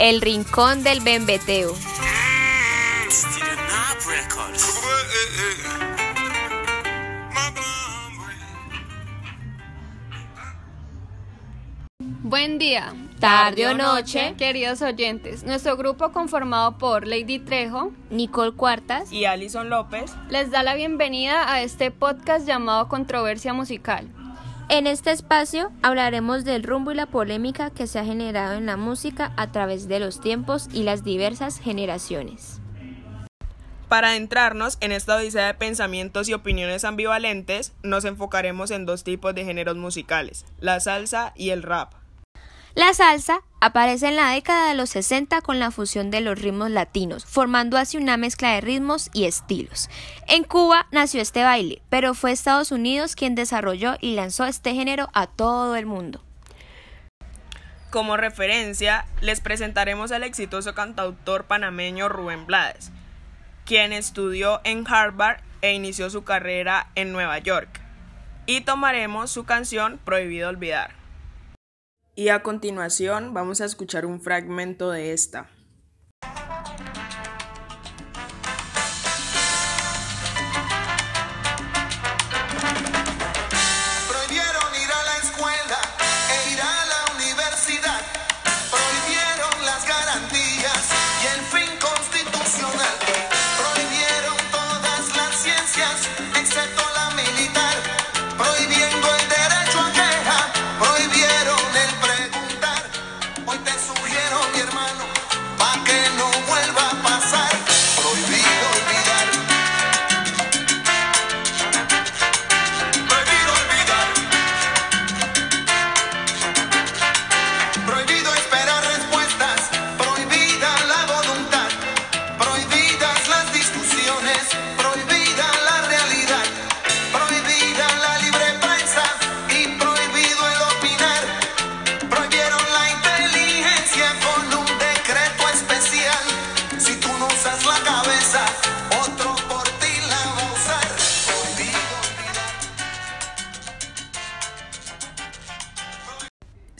El Rincón del Bembeteo. Buen día, Tarde o noche. queridos oyentes. Nuestro grupo conformado por Lady Trejo Nicole Cuartas. y Alison López. les da la bienvenida a este podcast llamado Controversia Musical. En este espacio hablaremos del rumbo y la polémica que se ha generado en la música a través de los tiempos y las diversas generaciones. Para adentrarnos en esta odisea de pensamientos y opiniones ambivalentes, nos enfocaremos en dos tipos de géneros musicales, la salsa y el rap. La salsa aparece en la década de los 60 con la fusión de los ritmos latinos, formando así una mezcla de ritmos y estilos. En Cuba nació este baile, pero fue Estados Unidos quien desarrolló y lanzó este género a todo el mundo. Como referencia, les presentaremos al exitoso cantautor panameño Rubén Blades, quien estudió en Harvard e inició su carrera en Nueva York. Y tomaremos su canción Prohibido Olvidar. Y a continuación vamos a escuchar un fragmento de esta.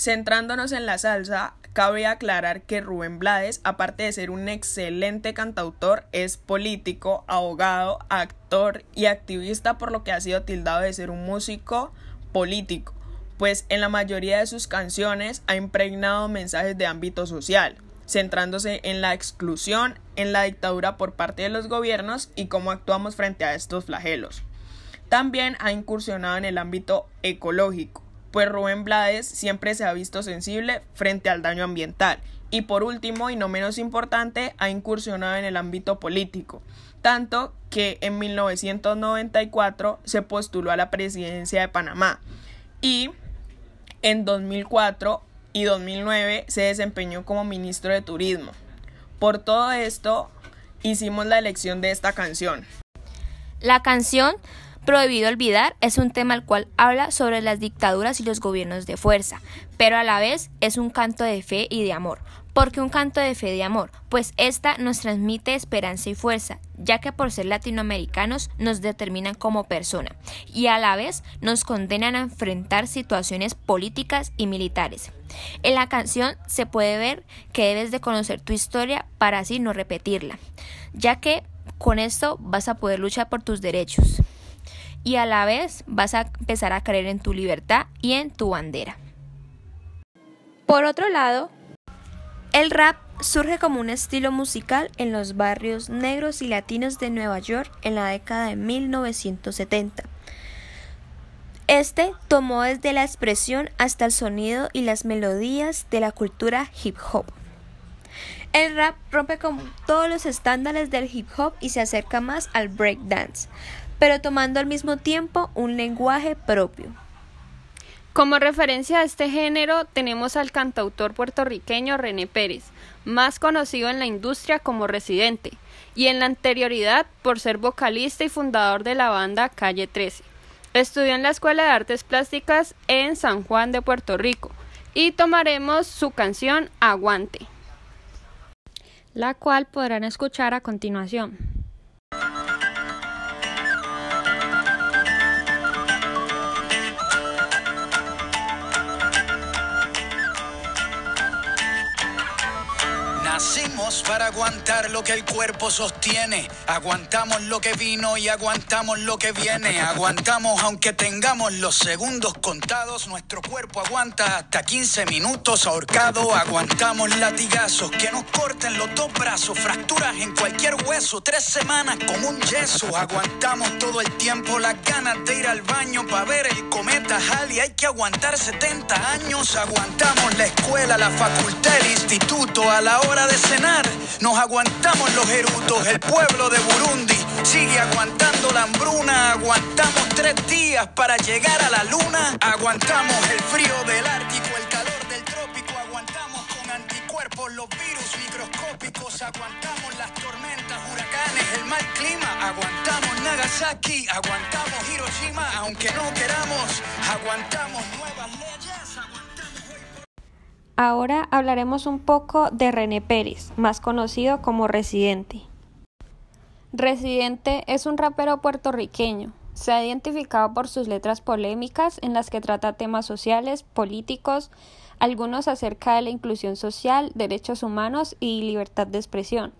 Centrándonos en la salsa, cabe aclarar que Rubén Blades, aparte de ser un excelente cantautor, es político, abogado, actor y activista, por lo que ha sido tildado de ser un músico político, pues en la mayoría de sus canciones ha impregnado mensajes de ámbito social, centrándose en la exclusión, en la dictadura por parte de los gobiernos y cómo actuamos frente a estos flagelos. También ha incursionado en el ámbito ecológico, pues Rubén Blades siempre se ha visto sensible frente al daño ambiental. Y por último, y no menos importante, ha incursionado en el ámbito político, tanto que en 1994 se postuló a la presidencia de Panamá y en 2004 y 2009 se desempeñó como ministro de Turismo. Por todo esto, hicimos la elección de esta canción. La canción Prohibido Olvidar es un tema al cual habla sobre las dictaduras y los gobiernos de fuerza, pero a la vez es un canto de fe y de amor. ¿Por qué un canto de fe y de amor? Pues esta nos transmite esperanza y fuerza, ya que por ser latinoamericanos nos determinan como persona y a la vez nos condenan a enfrentar situaciones políticas y militares. En la canción se puede ver que debes de conocer tu historia para así no repetirla, ya que con esto vas a poder luchar por tus derechos y a la vez vas a empezar a creer en tu libertad y en tu bandera. Por otro lado, el rap surge como un estilo musical en los barrios negros y latinos de Nueva York en la década de 1970. Este tomó desde la expresión hasta el sonido y las melodías de la cultura hip hop. El rap rompe con todos los estándares del hip hop y se acerca más al breakdance, pero tomando al mismo tiempo un lenguaje propio. Como referencia a este género tenemos al cantautor puertorriqueño René Pérez, más conocido en la industria como Residente, y en la anterioridad por ser vocalista y fundador de la banda Calle 13. Estudió en la Escuela de Artes Plásticas en San Juan de Puerto Rico y tomaremos su canción Aguante, la cual podrán escuchar a continuación. Para aguantar lo que el cuerpo sostiene. Aguantamos lo que vino y aguantamos lo que viene. Aguantamos aunque tengamos los segundos contados. Nuestro cuerpo aguanta hasta 15 minutos ahorcado. Aguantamos latigazos que nos corten los dos brazos. Fracturas en cualquier hueso. Tres semanas como un yeso. Aguantamos todo el tiempo las ganas de ir al baño para ver el cometa Halley. Hay que aguantar 70 años. Aguantamos la escuela, la facultad, el instituto. A la hora de cenar nos aguantamos los erutos. El pueblo de Burundi sigue aguantando la hambruna. Aguantamos tres días para llegar a la luna. Aguantamos el frío del Ártico, el calor del trópico. Aguantamos con anticuerpos los virus microscópicos. Aguantamos las tormentas, huracanes, el mal clima. Aguantamos Nagasaki, aguantamos Hiroshima. Aunque no queramos, aguantamos nuevas. Ahora hablaremos un poco de René Pérez, más conocido como Residente. Residente es un rapero puertorriqueño. Se ha identificado por sus letras polémicas en las que trata temas sociales, políticos, algunos acerca de la inclusión social, derechos humanos y libertad de expresión.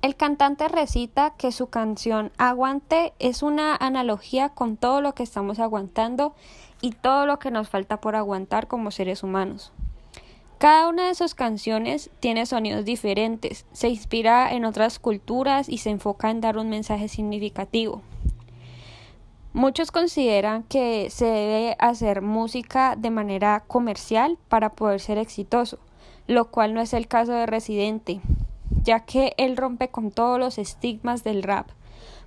El cantante recita que su canción Aguante es una analogía con todo lo que estamos aguantando y todo lo que nos falta por aguantar como seres humanos. Cada una de sus canciones tiene sonidos diferentes, se inspira en otras culturas y se enfoca en dar un mensaje significativo. Muchos consideran que se debe hacer música de manera comercial para poder ser exitoso, lo cual no es el caso de Residente, ya que él rompe con todos los estigmas del rap,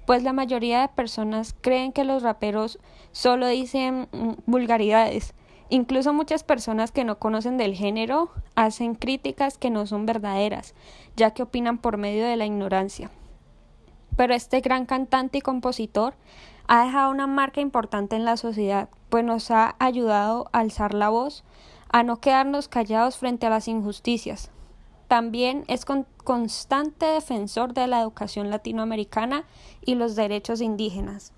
pues la mayoría de personas creen que los raperos solo dicen mm, vulgaridades, Incluso muchas personas que no conocen del género hacen críticas que no son verdaderas, ya que opinan por medio de la ignorancia. Pero este gran cantante y compositor ha dejado una marca importante en la sociedad, pues nos ha ayudado a alzar la voz, a no quedarnos callados frente a las injusticias. También es con constante defensor de la educación latinoamericana y los derechos indígenas.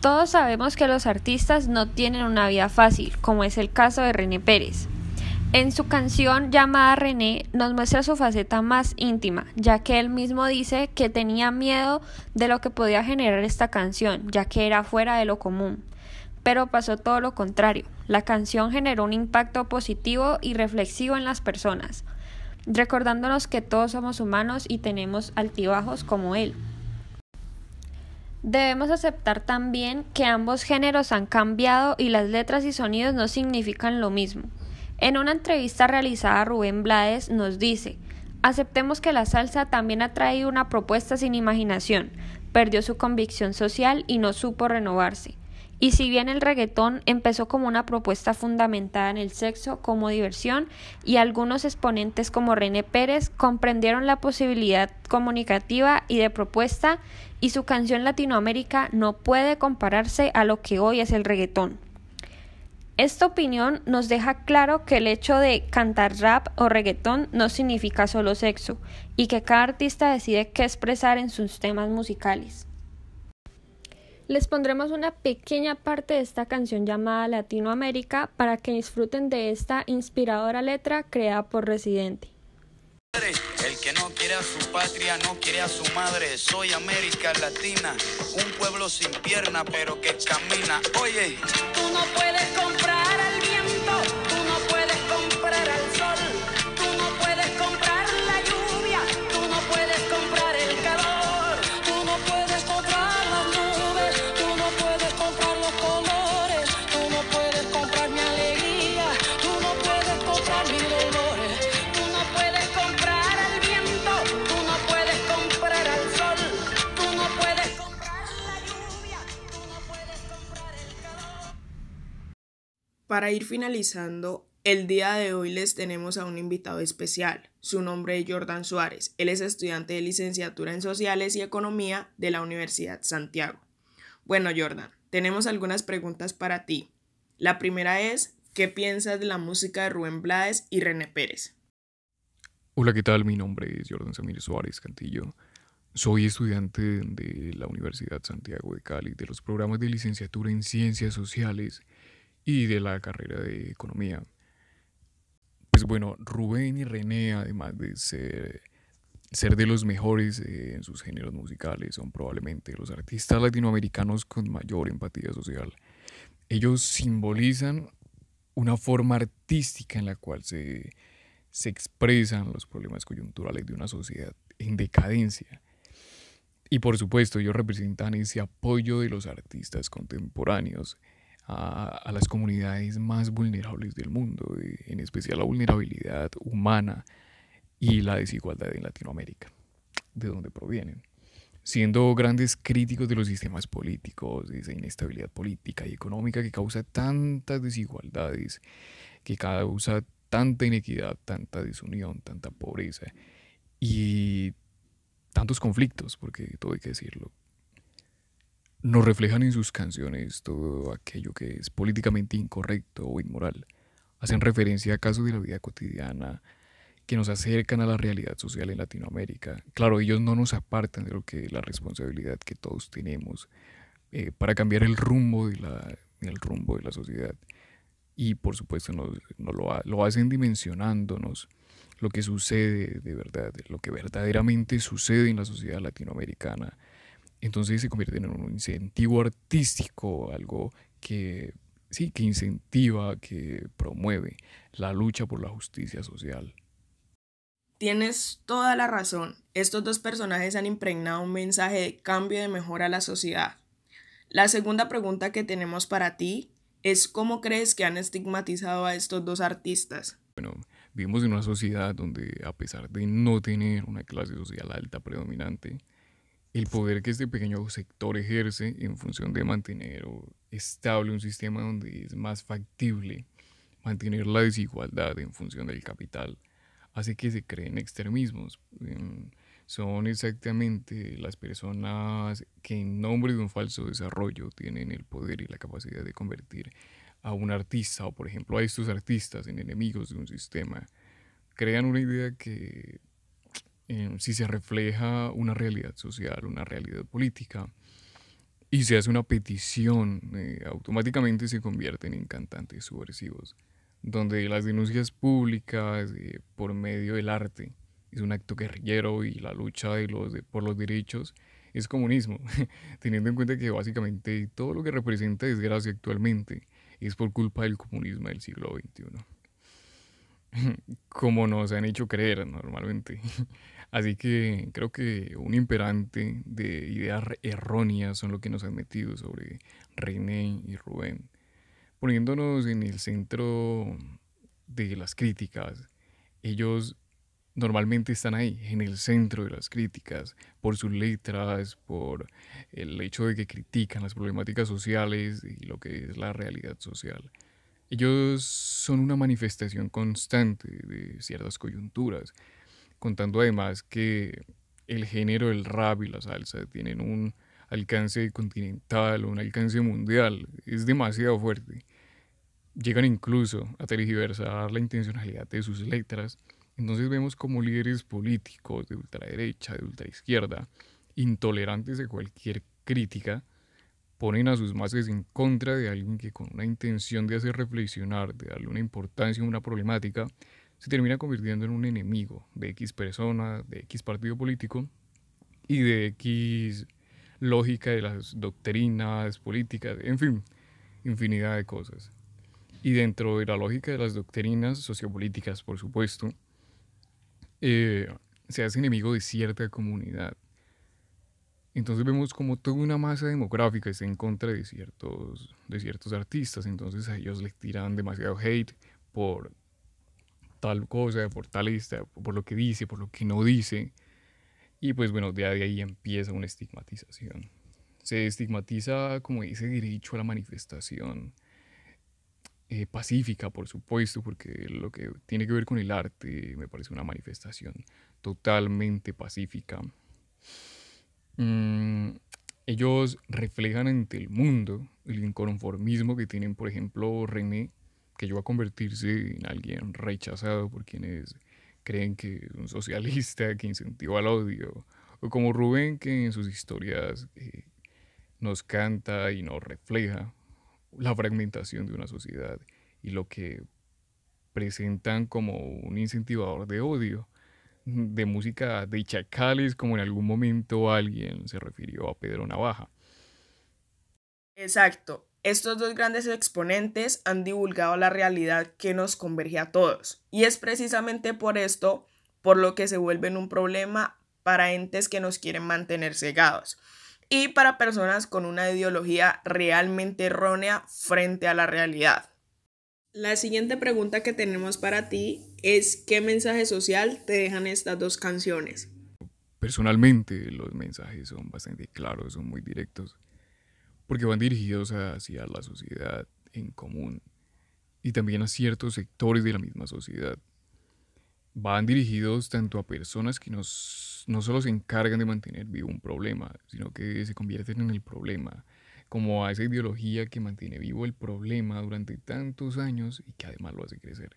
Todos sabemos que los artistas no tienen una vida fácil, como es el caso de René Pérez. En su canción llamada René nos muestra su faceta más íntima, ya que él mismo dice que tenía miedo de lo que podía generar esta canción, ya que era fuera de lo común. Pero pasó todo lo contrario. La canción generó un impacto positivo y reflexivo en las personas, recordándonos que todos somos humanos y tenemos altibajos como él. Debemos aceptar también que ambos géneros han cambiado y las letras y sonidos no significan lo mismo. En una entrevista realizada Rubén Blades nos dice Aceptemos que la salsa también ha traído una propuesta sin imaginación, perdió su convicción social y no supo renovarse. Y si bien el reggaetón empezó como una propuesta fundamentada en el sexo como diversión, y algunos exponentes como René Pérez comprendieron la posibilidad comunicativa y de propuesta, y su canción Latinoamérica no puede compararse a lo que hoy es el reggaetón. Esta opinión nos deja claro que el hecho de cantar rap o reggaetón no significa solo sexo, y que cada artista decide qué expresar en sus temas musicales. Les pondremos una pequeña parte de esta canción llamada Latinoamérica para que disfruten de esta inspiradora letra creada por Residente. El que no quiere a su patria no quiere a su madre. Soy América Latina, un pueblo sin pierna pero que camina. Oye, Tú no puedes comprar Para ir finalizando, el día de hoy les tenemos a un invitado especial. Su nombre es Jordan Suárez. Él es estudiante de licenciatura en Sociales y Economía de la Universidad Santiago. Bueno, Jordan, tenemos algunas preguntas para ti. La primera es, ¿qué piensas de la música de Rubén Blades y René Pérez? Hola, ¿qué tal? Mi nombre es Jordan Samir Suárez Cantillo. Soy estudiante de la Universidad Santiago de Cali, de los programas de licenciatura en Ciencias Sociales y de la carrera de Economía. pues bueno, Rubén y René, además de ser, ser de los mejores eh, en sus géneros musicales, son probablemente los artistas latinoamericanos con mayor empatía social. Ellos simbolizan una forma artística en la cual se, se expresan los problemas coyunturales de una sociedad en decadencia. Y por supuesto, ellos representan ese apoyo de los artistas contemporáneos a, a las comunidades más vulnerables del mundo, en especial la vulnerabilidad humana y la desigualdad en Latinoamérica, de donde provienen. Siendo grandes críticos de los sistemas políticos, de esa inestabilidad política y económica que causa tantas desigualdades, que causa tanta inequidad, tanta desunión, tanta pobreza y tantos conflictos, porque todo hay que decirlo, nos reflejan en sus canciones todo aquello que es políticamente incorrecto o inmoral. Hacen referencia a casos de la vida cotidiana que nos acercan a la realidad social en Latinoamérica. Claro, ellos no nos apartan de lo que la responsabilidad que todos tenemos eh, para cambiar el rumbo de la, rumbo de la sociedad. Y por supuesto nos, lo hacen dimensionándonos lo que sucede de verdad, lo que verdaderamente sucede en la sociedad latinoamericana. Entonces se convierten en un incentivo artístico, algo que sí, que incentiva, que promueve la lucha por la justicia social. Tienes toda la razón. Estos dos personajes han impregnado un mensaje de cambio y de mejora a la sociedad. La segunda pregunta que tenemos para ti es cómo crees que han estigmatizado a estos dos artistas. Bueno, vivimos en una sociedad donde a pesar de no tener una clase social alta predominante, el poder que este pequeño sector ejerce en función de mantener estable un sistema donde es más factible mantener la desigualdad en función del capital, hace que se creen extremismos. Em, Son exactamente las personas que en nombre de un falso desarrollo tienen el poder y la capacidad de convertir a un artista o por ejemplo a estos artistas en enemigos de un sistema. Crean una idea que eh, si se refleja una realidad social, una realidad política, y se hace una petición, eh, automáticamente se convierten en cantantes subversivos, donde las denuncias públicas eh, por medio del arte es un acto guerrillero y la lucha de los, de- por los derechos es comunismo, teniendo en cuenta que básicamente todo lo que representa desgracia actualmente es por culpa del comunismo del siglo XXI como nos han hecho creer normalmente. Así que creo que un imperante de ideas erróneas son lo que nos han metido sobre René y Rubén, poniéndonos en el centro de las críticas. Ellos normalmente están ahí, en el centro de las críticas, por sus letras, por el hecho de que critican las problemáticas sociales y lo que es la realidad social. Ellos son una manifestación constante de ciertas coyunturas, contando además que el género del rap y la salsa tienen un alcance continental, un alcance mundial, es demasiado fuerte. Llegan incluso a tergiversar la intencionalidad de sus letras, entonces vemos como líderes políticos de ultraderecha, de ultraizquierda, intolerantes de cualquier crítica, ponen a sus masas en contra de alguien que con una intención de hacer reflexionar, de darle una importancia a una problemática, se termina convirtiendo en un enemigo de X persona, de X partido político y de X lógica de las doctrinas políticas, en fin, infinidad de cosas. Y dentro de la lógica de las doctrinas sociopolíticas, por supuesto, eh, se hace enemigo de cierta comunidad. Entonces vemos como toda una masa demográfica está en contra de ciertos, de ciertos artistas. Entonces a ellos les tiran demasiado hate por tal cosa, por tal esta, por lo que dice, por lo que no dice. Y pues bueno, de ahí empieza una estigmatización. Se estigmatiza como ese derecho a la manifestación eh, pacífica, por supuesto, porque lo que tiene que ver con el arte me parece una manifestación totalmente pacífica. Mm, ellos reflejan ante el mundo el inconformismo que tienen, por ejemplo, René, que llegó a convertirse en alguien rechazado por quienes creen que es un socialista que incentiva el odio, o como Rubén, que en sus historias eh, nos canta y nos refleja la fragmentación de una sociedad y lo que presentan como un incentivador de odio, de música de chacales, como en algún momento alguien se refirió a Pedro Navaja. Exacto. Estos dos grandes exponentes han divulgado la realidad que nos converge a todos. Y es precisamente por esto por lo que se vuelven un problema para entes que nos quieren mantener cegados y para personas con una ideología realmente errónea frente a la realidad. La siguiente pregunta que tenemos para ti es ¿qué mensaje social te dejan estas dos canciones? Personalmente los mensajes son bastante claros, son muy directos, porque van dirigidos hacia la sociedad en común y también a ciertos sectores de la misma sociedad van dirigidos tanto a personas que nos, no solo se encargan de mantener vivo un problema, sino que se convierten en el problema, como a esa ideología que mantiene vivo el problema durante tantos años y que además lo hace crecer.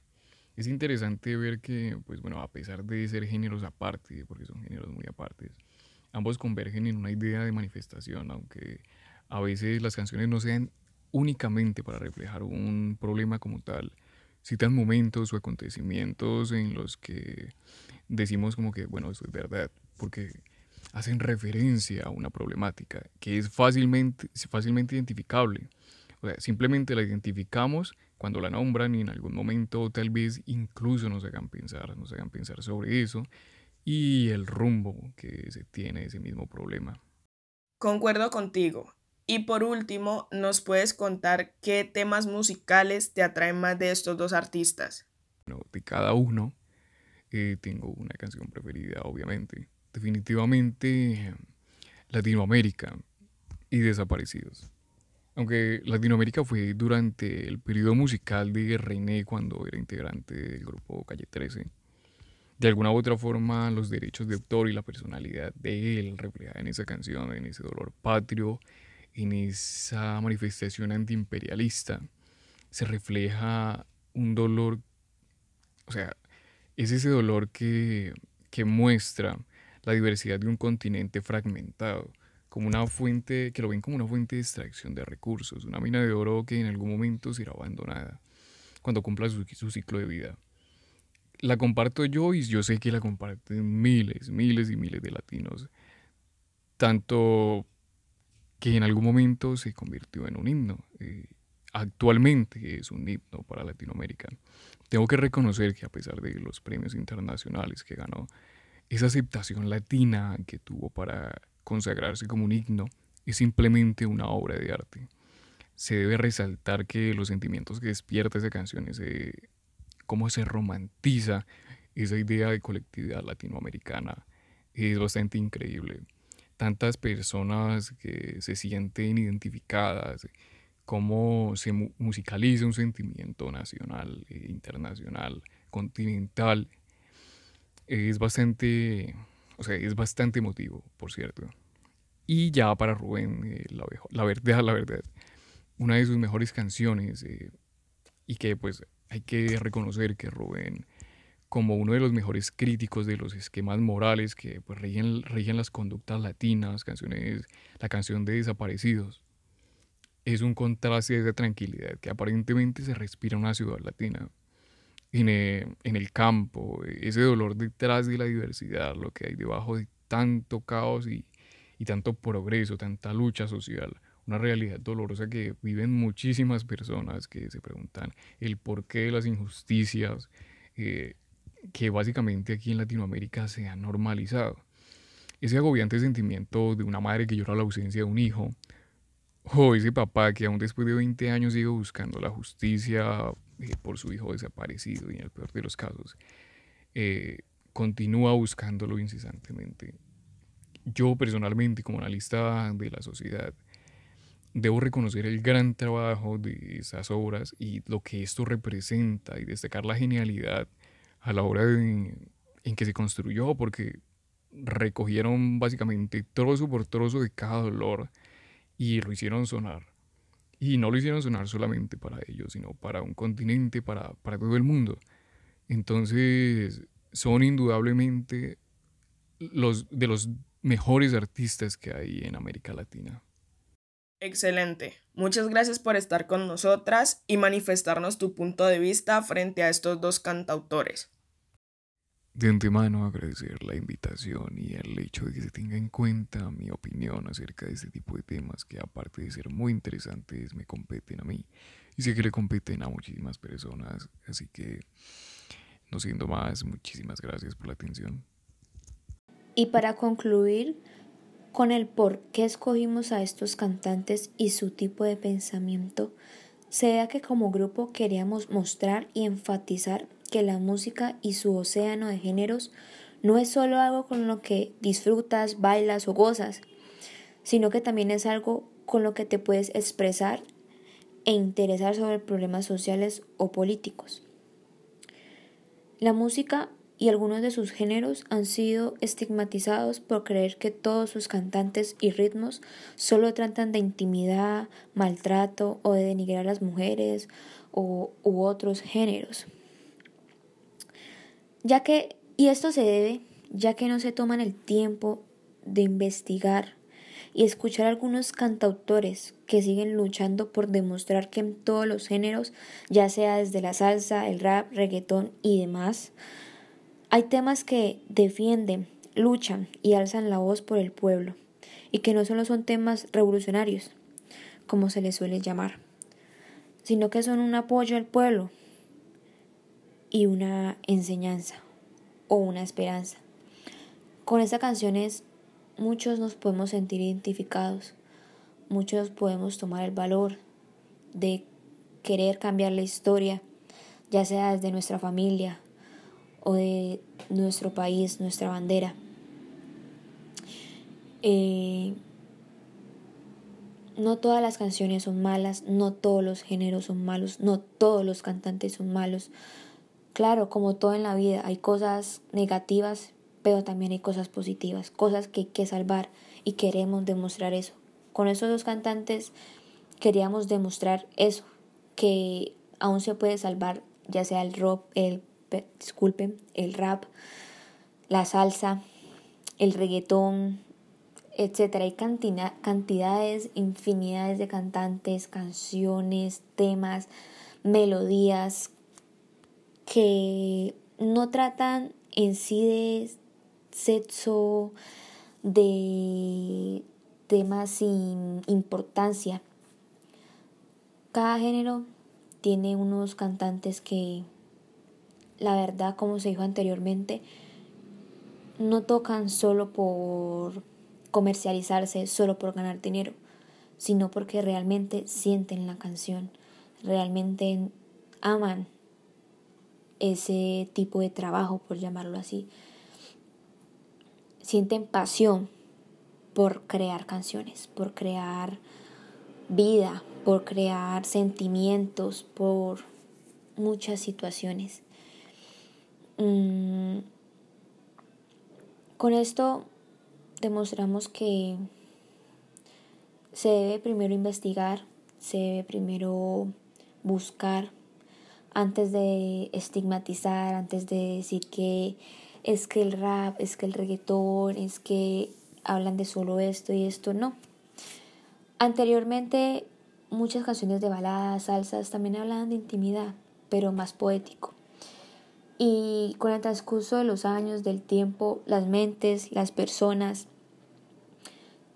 Es interesante ver que, pues bueno, a pesar de ser géneros aparte, porque son géneros muy apartes, ambos convergen en una idea de manifestación, aunque a veces las canciones no sean únicamente para reflejar un problema como tal, citan momentos o acontecimientos en los que decimos como que, bueno, esto es verdad, porque hacen referencia a una problemática que es fácilmente, fácilmente identificable. O sea, simplemente la identificamos cuando la nombran y en algún momento tal vez incluso nos hagan pensar, nos hagan pensar sobre eso y el rumbo que se tiene ese mismo problema. Concuerdo contigo. Y por último, ¿nos puedes contar qué temas musicales te atraen más de estos dos artistas? Bueno, de cada uno eh, tengo una canción preferida, obviamente. Definitivamente Latinoamérica y Desaparecidos. Aunque Latinoamérica fue durante el periodo musical de René cuando era integrante del grupo Calle 13. De alguna u otra forma, los derechos de autor y la personalidad de él reflejada en esa canción, en ese dolor patrio, en esa manifestación antiimperialista se refleja un dolor, o sea, es ese dolor que, que muestra la diversidad de un continente fragmentado, como una fuente, que lo ven como una fuente de extracción de recursos, una mina de oro que en algún momento será abandonada cuando cumpla su, su ciclo de vida. La comparto yo y yo sé que la comparten miles, miles y miles de latinos, tanto que en algún momento se convirtió en un himno. Eh, actualmente es un himno para Latinoamérica. Tengo que reconocer que a pesar de los premios internacionales que ganó, esa aceptación latina que tuvo para consagrarse como un himno es simplemente una obra de arte. Se debe resaltar que los sentimientos que despierta esa canción, ese, cómo se romantiza esa idea de colectividad latinoamericana, es bastante increíble tantas personas que se sienten identificadas, cómo se musicaliza un sentimiento nacional, e internacional, continental, es bastante, o sea, es bastante emotivo, por cierto. Y ya para Rubén, eh, la, verdad, la verdad, una de sus mejores canciones, eh, y que pues hay que reconocer que Rubén como uno de los mejores críticos de los esquemas morales que pues, rigen, las conductas latinas, canciones, la canción de Desaparecidos. Es un contraste de esa tranquilidad que aparentemente se respira en una ciudad latina. En el, en el campo, ese dolor detrás de la diversidad, lo que hay debajo de tanto caos y, y tanto progreso, tanta lucha social una realidad dolorosa que viven muchísimas personas que se preguntan el porqué de las injusticias, eh, que básicamente aquí en Latinoamérica se ha normalizado. Ese agobiante sentimiento de una madre que llora la ausencia de un hijo, o ese papá que aún después de 20 años sigue buscando la justicia eh, por su hijo desaparecido y en el peor de los casos, eh, continúa buscándolo incesantemente. Yo personalmente, como analista de la sociedad, debo reconocer el gran trabajo de esas obras y lo que esto representa y destacar la genialidad a la hora en que se construyó, porque recogieron básicamente trozo por trozo de cada dolor y lo hicieron sonar. Y no lo hicieron sonar solamente para ellos, sino para un continente, para, para todo el mundo. Entonces, son indudablemente los de los mejores artistas que hay en América Latina. Excelente. Muchas gracias por estar con nosotras y manifestarnos tu punto de vista frente a estos dos cantautores. De antemano agradecer la invitación y el hecho de que se tenga en cuenta mi opinión acerca de este tipo de temas que aparte de ser muy interesantes me competen a mí y sé que le competen a muchísimas personas, así que no siendo más, muchísimas gracias por la atención. Y para concluir con el por qué escogimos a estos cantantes y su tipo de pensamiento, se da que como grupo queríamos mostrar y enfatizar que la música y su océano de géneros no es solo algo con lo que disfrutas, bailas o gozas, sino que también es algo con lo que te puedes expresar e interesar sobre problemas sociales o políticos. La música y algunos de sus géneros han sido estigmatizados por creer que todos sus cantantes y ritmos solo tratan de intimidad, maltrato o de denigrar a las mujeres o, u otros géneros. Ya que, y esto se debe, ya que no se toman el tiempo de investigar y escuchar a algunos cantautores que siguen luchando por demostrar que en todos los géneros, ya sea desde la salsa, el rap, reggaetón y demás, hay temas que defienden, luchan y alzan la voz por el pueblo, y que no solo son temas revolucionarios, como se les suele llamar, sino que son un apoyo al pueblo y una enseñanza o una esperanza. Con estas canciones muchos nos podemos sentir identificados, muchos podemos tomar el valor de querer cambiar la historia, ya sea desde nuestra familia o de nuestro país, nuestra bandera. Eh, no todas las canciones son malas, no todos los géneros son malos, no todos los cantantes son malos. Claro, como todo en la vida, hay cosas negativas, pero también hay cosas positivas, cosas que hay que salvar y queremos demostrar eso. Con esos dos cantantes queríamos demostrar eso, que aún se puede salvar, ya sea el rock, el disculpen, el rap, la salsa, el reggaetón, etcétera. Hay cantidades, infinidades de cantantes, canciones, temas, melodías que no tratan en sí de sexo, de temas sin importancia. Cada género tiene unos cantantes que, la verdad, como se dijo anteriormente, no tocan solo por comercializarse, solo por ganar dinero, sino porque realmente sienten la canción, realmente aman ese tipo de trabajo, por llamarlo así sienten pasión por crear canciones, por crear vida, por crear sentimientos, por muchas situaciones. Mm, con esto demostramos que se debe primero investigar, se debe primero buscar antes de estigmatizar, antes de decir que es que el rap, es que el reggaetón, es que hablan de solo esto y esto, no. Anteriormente muchas canciones de baladas, salsas también hablaban de intimidad, pero más poético. Y con el transcurso de los años, del tiempo, las mentes, las personas,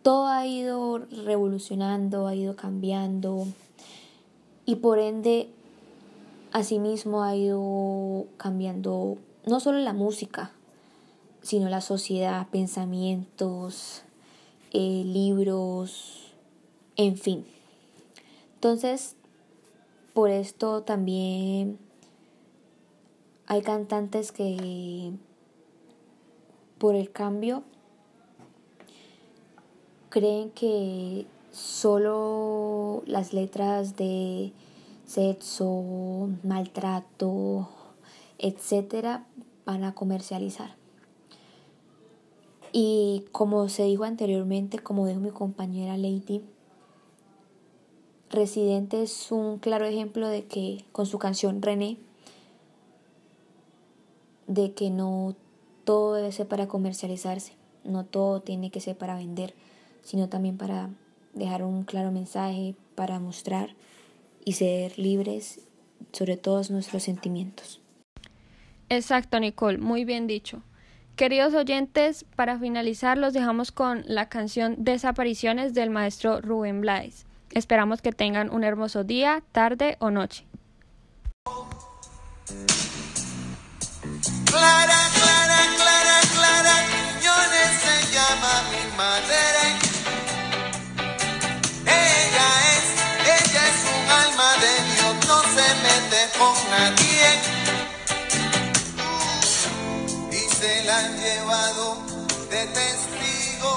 todo ha ido revolucionando, ha ido cambiando y por ende, asimismo ha ido cambiando no solo la música, sino la sociedad, pensamientos, eh, libros, en fin. Entonces, por esto también hay cantantes que por el cambio creen que solo las letras de sexo, maltrato, etcétera, van a comercializar. Y como se dijo anteriormente, como dijo mi compañera Lady, Residente es un claro ejemplo de que con su canción René, de que no todo debe ser para comercializarse, no todo tiene que ser para vender, sino también para dejar un claro mensaje para mostrar y ser libres sobre todos nuestros sentimientos. Exacto, Nicole, muy bien dicho. Queridos oyentes, para finalizar los dejamos con la canción Desapariciones del maestro Rubén Blades. Esperamos que tengan un hermoso día, tarde o noche. Clara, Clara, Clara, Clara Quiñones se llama mi madre. Ella es, ella es un alma de Dios, no se mete con nadie. Y se la han llevado de testigo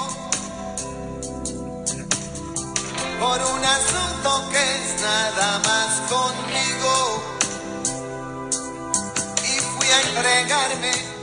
por un asunto que es nada más conmigo y fui a entregarme